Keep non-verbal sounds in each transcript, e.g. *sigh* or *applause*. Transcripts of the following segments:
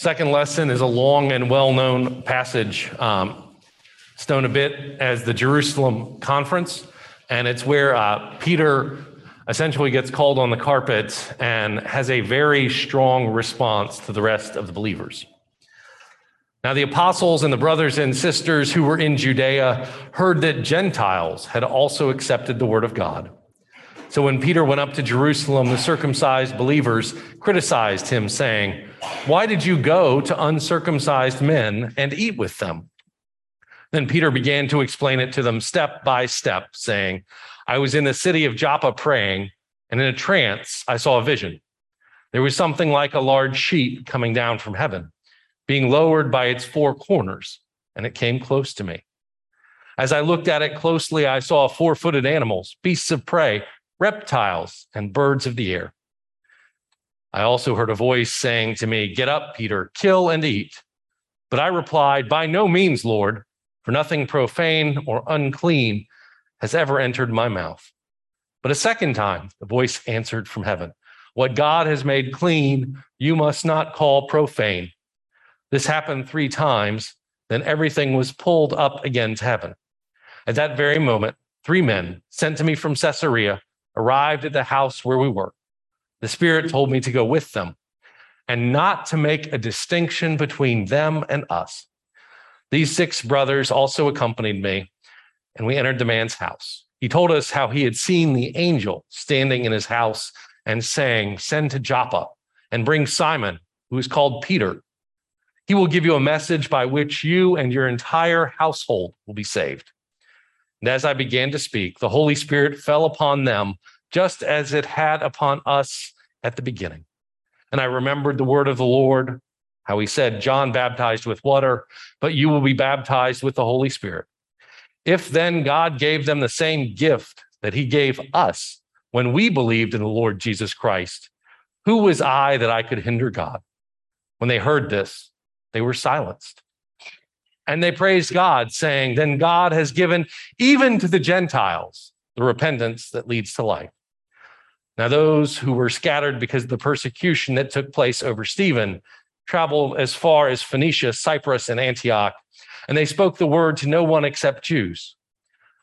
Second lesson is a long and well known passage. Um, a bit as the Jerusalem Conference, and it's where uh, Peter essentially gets called on the carpet and has a very strong response to the rest of the believers. Now, the apostles and the brothers and sisters who were in Judea heard that Gentiles had also accepted the word of God. So when Peter went up to Jerusalem, the circumcised believers criticized him, saying, Why did you go to uncircumcised men and eat with them? Then Peter began to explain it to them step by step, saying, I was in the city of Joppa praying, and in a trance I saw a vision. There was something like a large sheet coming down from heaven, being lowered by its four corners, and it came close to me. As I looked at it closely, I saw four footed animals, beasts of prey reptiles, and birds of the air. I also heard a voice saying to me, Get up, Peter, kill and eat. But I replied, By no means, Lord, for nothing profane or unclean has ever entered my mouth. But a second time, the voice answered from heaven, What God has made clean, you must not call profane. This happened three times, then everything was pulled up again to heaven. At that very moment, three men sent to me from Caesarea arrived at the house where we were, the Spirit told me to go with them and not to make a distinction between them and us. These six brothers also accompanied me, and we entered the man's house. He told us how he had seen the angel standing in his house and saying, Send to Joppa and bring Simon, who is called Peter. He will give you a message by which you and your entire household will be saved. And as I began to speak, the Holy Spirit fell upon them just as it had upon us at the beginning. And I remembered the word of the Lord, how he said, John baptized with water, but you will be baptized with the Holy Spirit. If then God gave them the same gift that he gave us when we believed in the Lord Jesus Christ, who was I that I could hinder God? When they heard this, they were silenced. And they praised God, saying, Then God has given even to the Gentiles the repentance that leads to life. Now, those who were scattered because of the persecution that took place over Stephen traveled as far as Phoenicia, Cyprus, and Antioch, and they spoke the word to no one except Jews.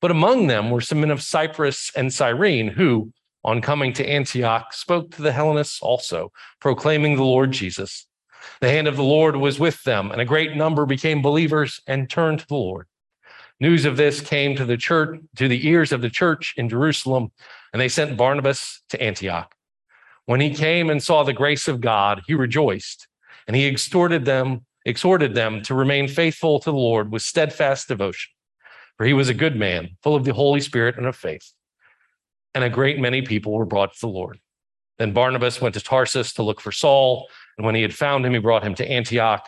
But among them were some men of Cyprus and Cyrene who, on coming to Antioch, spoke to the Hellenists also, proclaiming the Lord Jesus. The hand of the Lord was with them, and a great number became believers and turned to the Lord. News of this came to the church, to the ears of the church in Jerusalem, and they sent Barnabas to Antioch. When he came and saw the grace of God, he rejoiced, and he exhorted them, exhorted them to remain faithful to the Lord with steadfast devotion. For he was a good man, full of the Holy Spirit and of faith. And a great many people were brought to the Lord. Then Barnabas went to Tarsus to look for Saul, and when he had found him, he brought him to Antioch.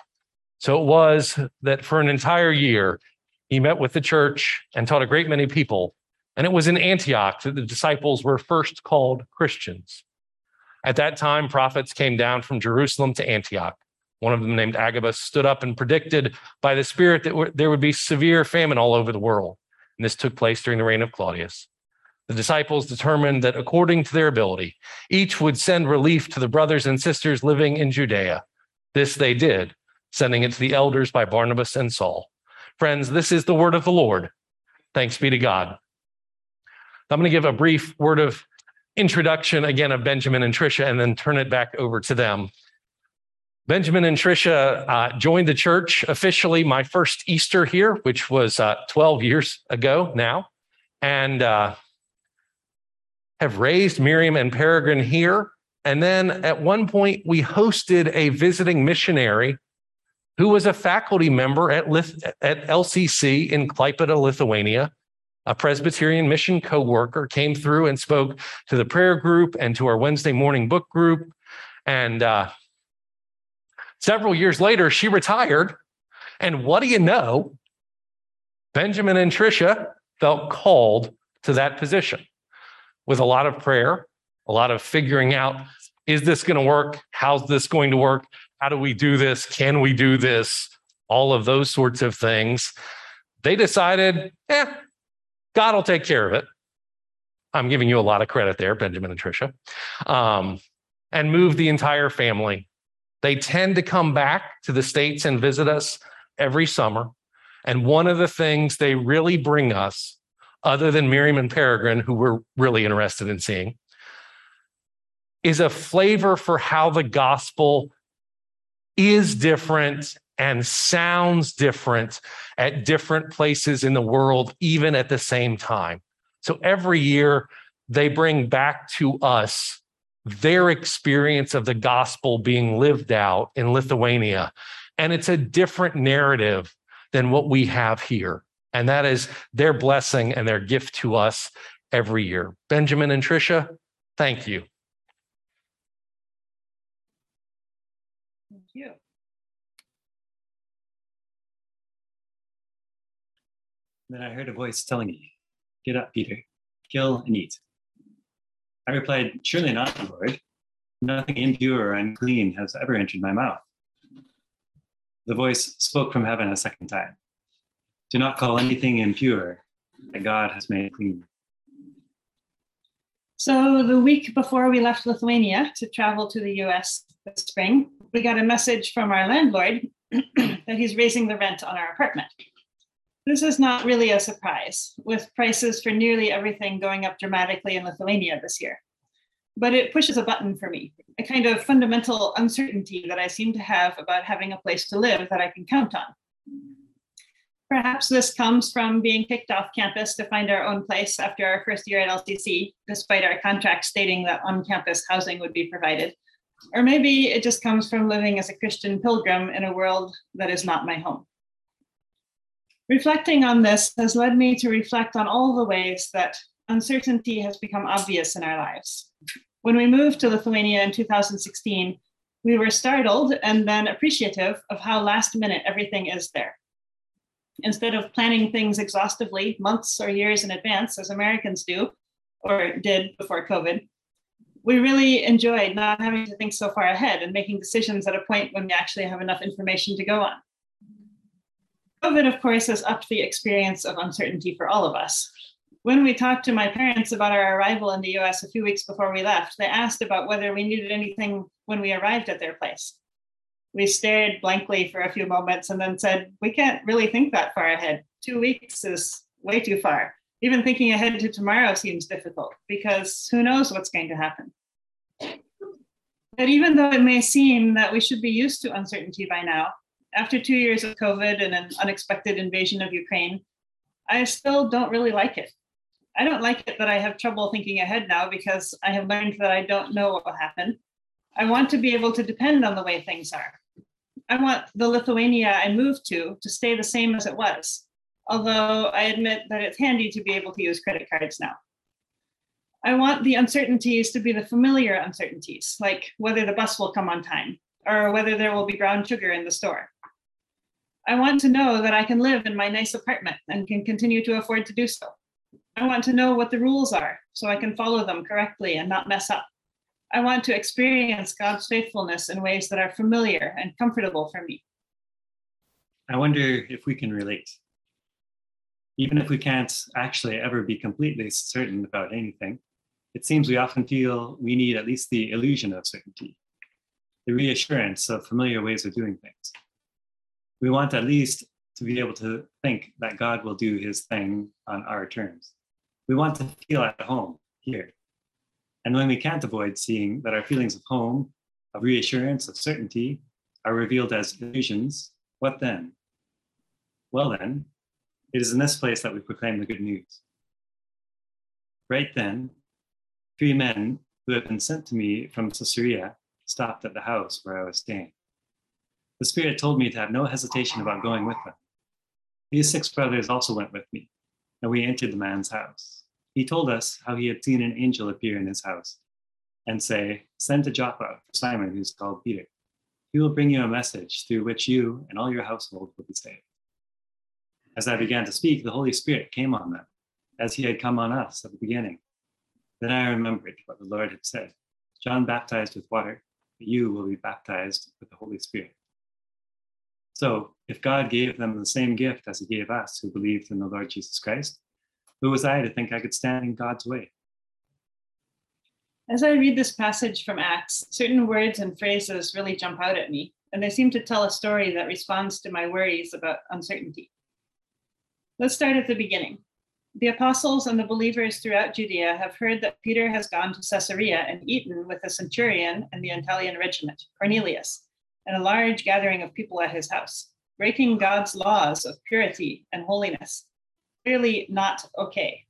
So it was that for an entire year, he met with the church and taught a great many people. And it was in Antioch that the disciples were first called Christians. At that time, prophets came down from Jerusalem to Antioch. One of them, named Agabus, stood up and predicted by the Spirit that there would be severe famine all over the world. And this took place during the reign of Claudius. The disciples determined that according to their ability, each would send relief to the brothers and sisters living in Judea. This they did, sending it to the elders by Barnabas and Saul. Friends, this is the word of the Lord. Thanks be to God. I'm going to give a brief word of introduction again of Benjamin and Tricia and then turn it back over to them. Benjamin and Tricia uh, joined the church officially my first Easter here, which was uh, 12 years ago now. And uh, have raised Miriam and Peregrine here. And then at one point, we hosted a visiting missionary who was a faculty member at, at LCC in Klaipeda, Lithuania. A Presbyterian mission co worker came through and spoke to the prayer group and to our Wednesday morning book group. And uh, several years later, she retired. And what do you know? Benjamin and Tricia felt called to that position with a lot of prayer, a lot of figuring out is this going to work? How's this going to work? How do we do this? Can we do this? All of those sorts of things. They decided, eh, God will take care of it. I'm giving you a lot of credit there, Benjamin and Tricia, um, and moved the entire family They tend to come back to the States and visit us every summer. And one of the things they really bring us, other than Miriam and Peregrine, who we're really interested in seeing, is a flavor for how the gospel is different and sounds different at different places in the world, even at the same time. So every year, they bring back to us their experience of the gospel being lived out in Lithuania. And it's a different narrative than what we have here. And that is their blessing and their gift to us every year. Benjamin and Tricia, thank you. Thank you. Then I heard a voice telling me, Get up, Peter, kill and eat. I replied, Surely not, Lord. Nothing impure or unclean has ever entered my mouth. The voice spoke from heaven a second time Do not call anything impure that God has made clean. So, the week before we left Lithuania to travel to the US this spring, we got a message from our landlord *clears throat* that he's raising the rent on our apartment. This is not really a surprise, with prices for nearly everything going up dramatically in Lithuania this year. But it pushes a button for me, a kind of fundamental uncertainty that I seem to have about having a place to live that I can count on. Perhaps this comes from being kicked off campus to find our own place after our first year at LCC, despite our contract stating that on campus housing would be provided. Or maybe it just comes from living as a Christian pilgrim in a world that is not my home. Reflecting on this has led me to reflect on all the ways that uncertainty has become obvious in our lives. When we moved to Lithuania in 2016, we were startled and then appreciative of how last minute everything is there. Instead of planning things exhaustively months or years in advance, as Americans do, or did before COVID, we really enjoyed not having to think so far ahead and making decisions at a point when we actually have enough information to go on. COVID, of course, has upped the experience of uncertainty for all of us. When we talked to my parents about our arrival in the US a few weeks before we left, they asked about whether we needed anything when we arrived at their place. We stared blankly for a few moments and then said, We can't really think that far ahead. Two weeks is way too far. Even thinking ahead to tomorrow seems difficult because who knows what's going to happen. But even though it may seem that we should be used to uncertainty by now, after two years of COVID and an unexpected invasion of Ukraine, I still don't really like it. I don't like it that I have trouble thinking ahead now because I have learned that I don't know what will happen. I want to be able to depend on the way things are. I want the Lithuania I moved to to stay the same as it was, although I admit that it's handy to be able to use credit cards now. I want the uncertainties to be the familiar uncertainties, like whether the bus will come on time or whether there will be brown sugar in the store. I want to know that I can live in my nice apartment and can continue to afford to do so. I want to know what the rules are so I can follow them correctly and not mess up. I want to experience God's faithfulness in ways that are familiar and comfortable for me. I wonder if we can relate. Even if we can't actually ever be completely certain about anything, it seems we often feel we need at least the illusion of certainty, the reassurance of familiar ways of doing things we want at least to be able to think that God will do his thing on our terms. We want to feel at home here. And when we can't avoid seeing that our feelings of home, of reassurance, of certainty are revealed as illusions, what then? Well, then, it is in this place that we proclaim the good news. Right then, three men who had been sent to me from Caesarea stopped at the house where I was staying. The Spirit told me to have no hesitation about going with them. These six brothers also went with me, and we entered the man's house. He told us how he had seen an angel appear in his house and say, Send to Joppa for Simon, who's called Peter. He will bring you a message through which you and all your household will be saved. As I began to speak, the Holy Spirit came on them, as he had come on us at the beginning. Then I remembered what the Lord had said John baptized with water, but you will be baptized with the Holy Spirit. So, if God gave them the same gift as He gave us who believed in the Lord Jesus Christ, who was I to think I could stand in God's way? As I read this passage from Acts, certain words and phrases really jump out at me, and they seem to tell a story that responds to my worries about uncertainty. Let's start at the beginning. The apostles and the believers throughout Judea have heard that Peter has gone to Caesarea and eaten with a centurion and the Italian regiment, Cornelius, and a large gathering of people at his house, breaking God's laws of purity and holiness. Clearly not okay.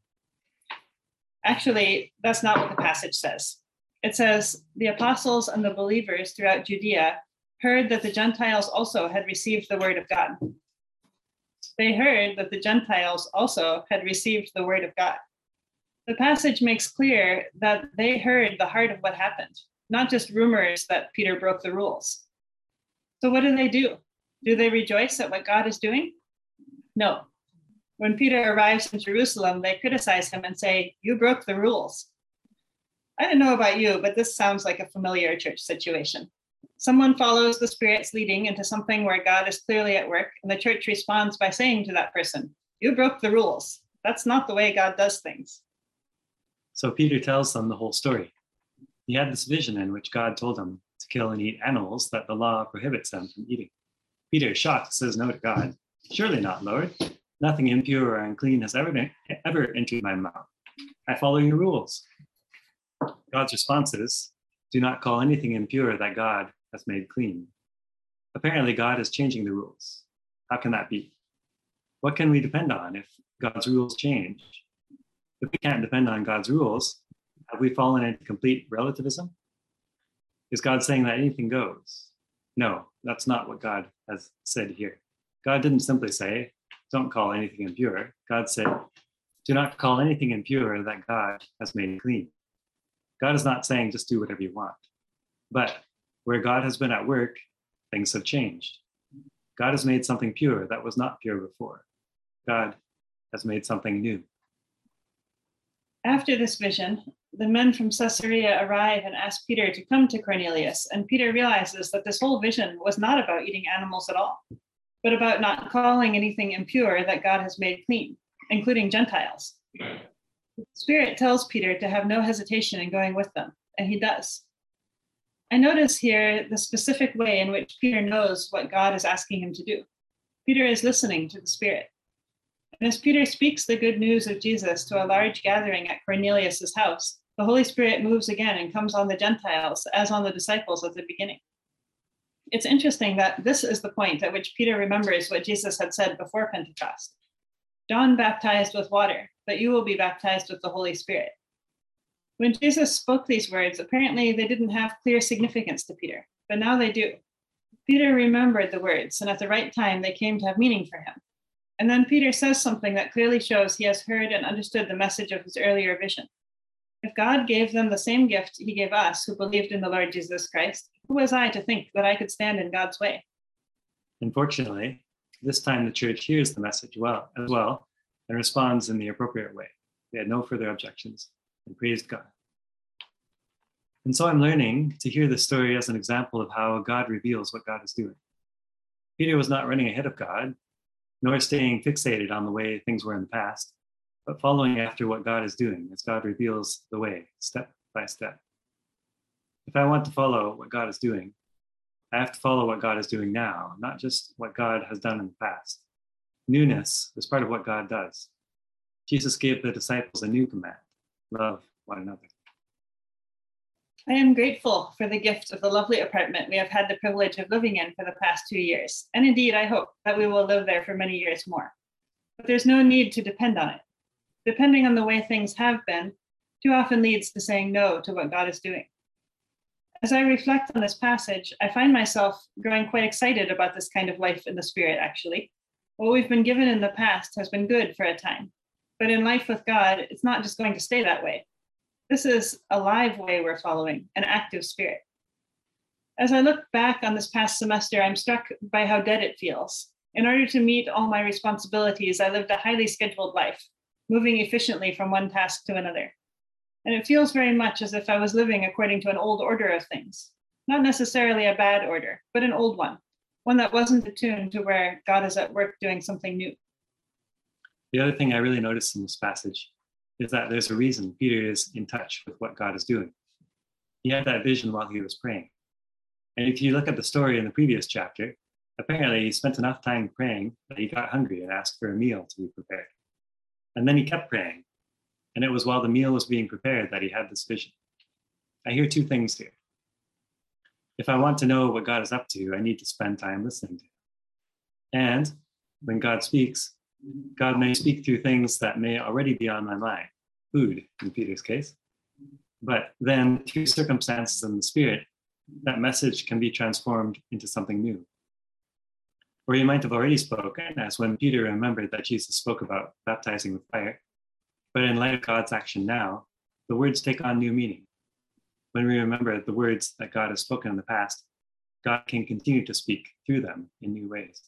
Actually, that's not what the passage says. It says, The apostles and the believers throughout Judea heard that the Gentiles also had received the word of God. They heard that the Gentiles also had received the word of God. The passage makes clear that they heard the heart of what happened, not just rumors that Peter broke the rules. So, what do they do? Do they rejoice at what God is doing? No, when Peter arrives in Jerusalem, they criticize him and say, You broke the rules. I don't know about you, but this sounds like a familiar church situation. Someone follows the Spirit's leading into something where God is clearly at work, and the church responds by saying to that person, You broke the rules. That's not the way God does things. So Peter tells them the whole story. He had this vision in which God told him to kill and eat animals that the law prohibits them from eating. Peter, shocked, says no to God. Surely not, Lord. Nothing impure or unclean has ever, ever entered my mouth. I follow your rules. God's response is do not call anything impure that God has made clean. Apparently, God is changing the rules. How can that be? What can we depend on if God's rules change? If we can't depend on God's rules, have we fallen into complete relativism? Is God saying that anything goes? No, that's not what God has said here. God didn't simply say, don't call anything impure. God said, do not call anything impure that God has made clean. God is not saying just do whatever you want. But where God has been at work, things have changed. God has made something pure that was not pure before. God has made something new. After this vision, the men from Caesarea arrive and ask Peter to come to Cornelius, and Peter realizes that this whole vision was not about eating animals at all but about not calling anything impure that God has made clean, including Gentiles. The Spirit tells Peter to have no hesitation in going with them, and he does. I notice here the specific way in which Peter knows what God is asking him to do. Peter is listening to the Spirit. And as Peter speaks the good news of Jesus to a large gathering at Cornelius's house, the Holy Spirit moves again and comes on the Gentiles as on the disciples at the beginning it's interesting that this is the point at which Peter remembers what Jesus had said before Pentecost. John baptized with water, but you will be baptized with the Holy Spirit. When Jesus spoke these words, apparently they didn't have clear significance to Peter, but now they do. Peter remembered the words, and at the right time, they came to have meaning for him. And then Peter says something that clearly shows he has heard and understood the message of his earlier vision. If God gave them the same gift he gave us who believed in the Lord Jesus Christ, who was I to think that I could stand in God's way? Unfortunately, this time the church hears the message well as well and responds in the appropriate way. They had no further objections and praised God. And so I'm learning to hear this story as an example of how God reveals what God is doing. Peter was not running ahead of God, nor staying fixated on the way things were in the past but following after what God is doing as God reveals the way step by step. If I want to follow what God is doing, I have to follow what God is doing now, not just what God has done in the past. Newness is part of what God does. Jesus gave the disciples a new command love one another. I am grateful for the gift of the lovely apartment we have had the privilege of living in for the past two years. And indeed, I hope that we will live there for many years more. But there's no need to depend on it depending on the way things have been, too often leads to saying no to what God is doing. As I reflect on this passage, I find myself growing quite excited about this kind of life in the Spirit, actually. What we've been given in the past has been good for a time, but in life with God, it's not just going to stay that way. This is a live way we're following, an active spirit. As I look back on this past semester, I'm struck by how dead it feels. In order to meet all my responsibilities, I lived a highly scheduled life, moving efficiently from one task to another. And it feels very much as if I was living according to an old order of things, not necessarily a bad order, but an old one, one that wasn't attuned to where God is at work doing something new. The other thing I really noticed in this passage is that there's a reason Peter is in touch with what God is doing. he had that vision while he was praying. And if you look at the story in the previous chapter, apparently he spent enough time praying that he got hungry and asked for a meal to be prepared. And then he kept praying. And it was while the meal was being prepared that he had this vision. I hear two things here. If I want to know what God is up to, I need to spend time listening to him. And when God speaks, God may speak through things that may already be on my mind, food in Peter's case. But then through circumstances in the spirit, that message can be transformed into something new. Or you might have already spoken, as when Peter remembered that Jesus spoke about baptizing with fire. But in light of God's action now, the words take on new meaning. When we remember the words that God has spoken in the past, God can continue to speak through them in new ways.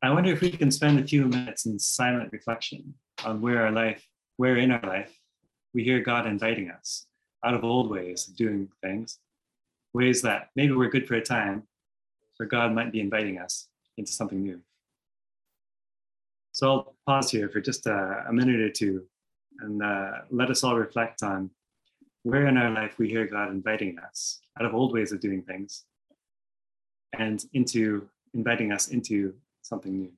I wonder if we can spend a few minutes in silent reflection on where our life, where in our life, we hear God inviting us out of old ways of doing things, ways that maybe we're good for a time, but God might be inviting us into something new. So I'll pause here for just a, a minute or two and uh, let us all reflect on where in our life we hear God inviting us out of old ways of doing things and into inviting us into something new.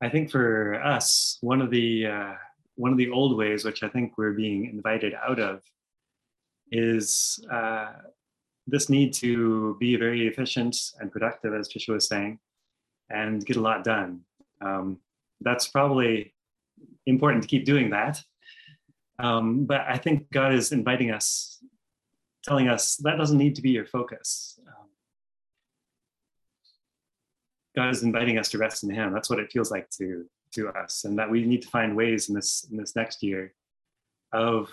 I think for us, one of the uh, one of the old ways, which I think we're being invited out of, is uh, this need to be very efficient and productive, as Tricia was saying, and get a lot done. Um, that's probably important to keep doing that. Um, but I think God is inviting us, telling us that doesn't need to be your focus. Um, God is inviting us to rest in Him. That's what it feels like to to us, and that we need to find ways in this in this next year of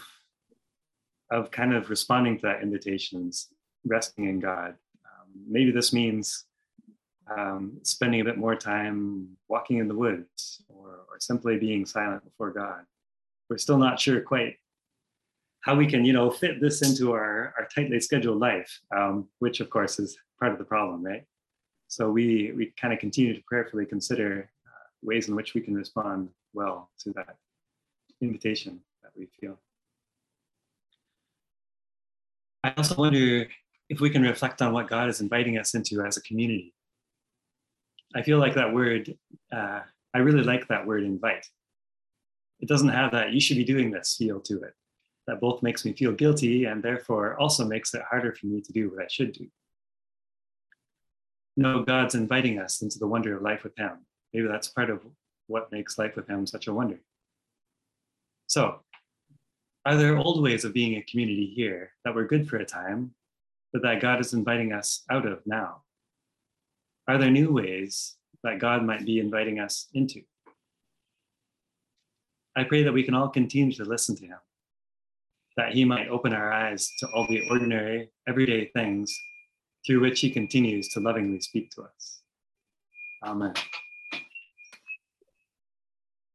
of kind of responding to that invitations, resting in God. Um, maybe this means um, spending a bit more time walking in the woods, or, or simply being silent before God. We're still not sure quite how we can, you know, fit this into our, our tightly scheduled life, um, which of course is part of the problem, right? So we we kind of continue to prayerfully consider uh, ways in which we can respond well to that invitation that we feel. I also wonder if we can reflect on what God is inviting us into as a community. I feel like that word, uh, I really like that word invite. It doesn't have that you should be doing this feel to it. That both makes me feel guilty and therefore also makes it harder for me to do what I should do no, God's inviting us into the wonder of life with Him. Maybe that's part of what makes life with Him such a wonder. So, are there old ways of being a community here that were good for a time, but that God is inviting us out of now? Are there new ways that God might be inviting us into? I pray that we can all continue to listen to Him, that He might open our eyes to all the ordinary, everyday things through which he continues to lovingly speak to us. Amen.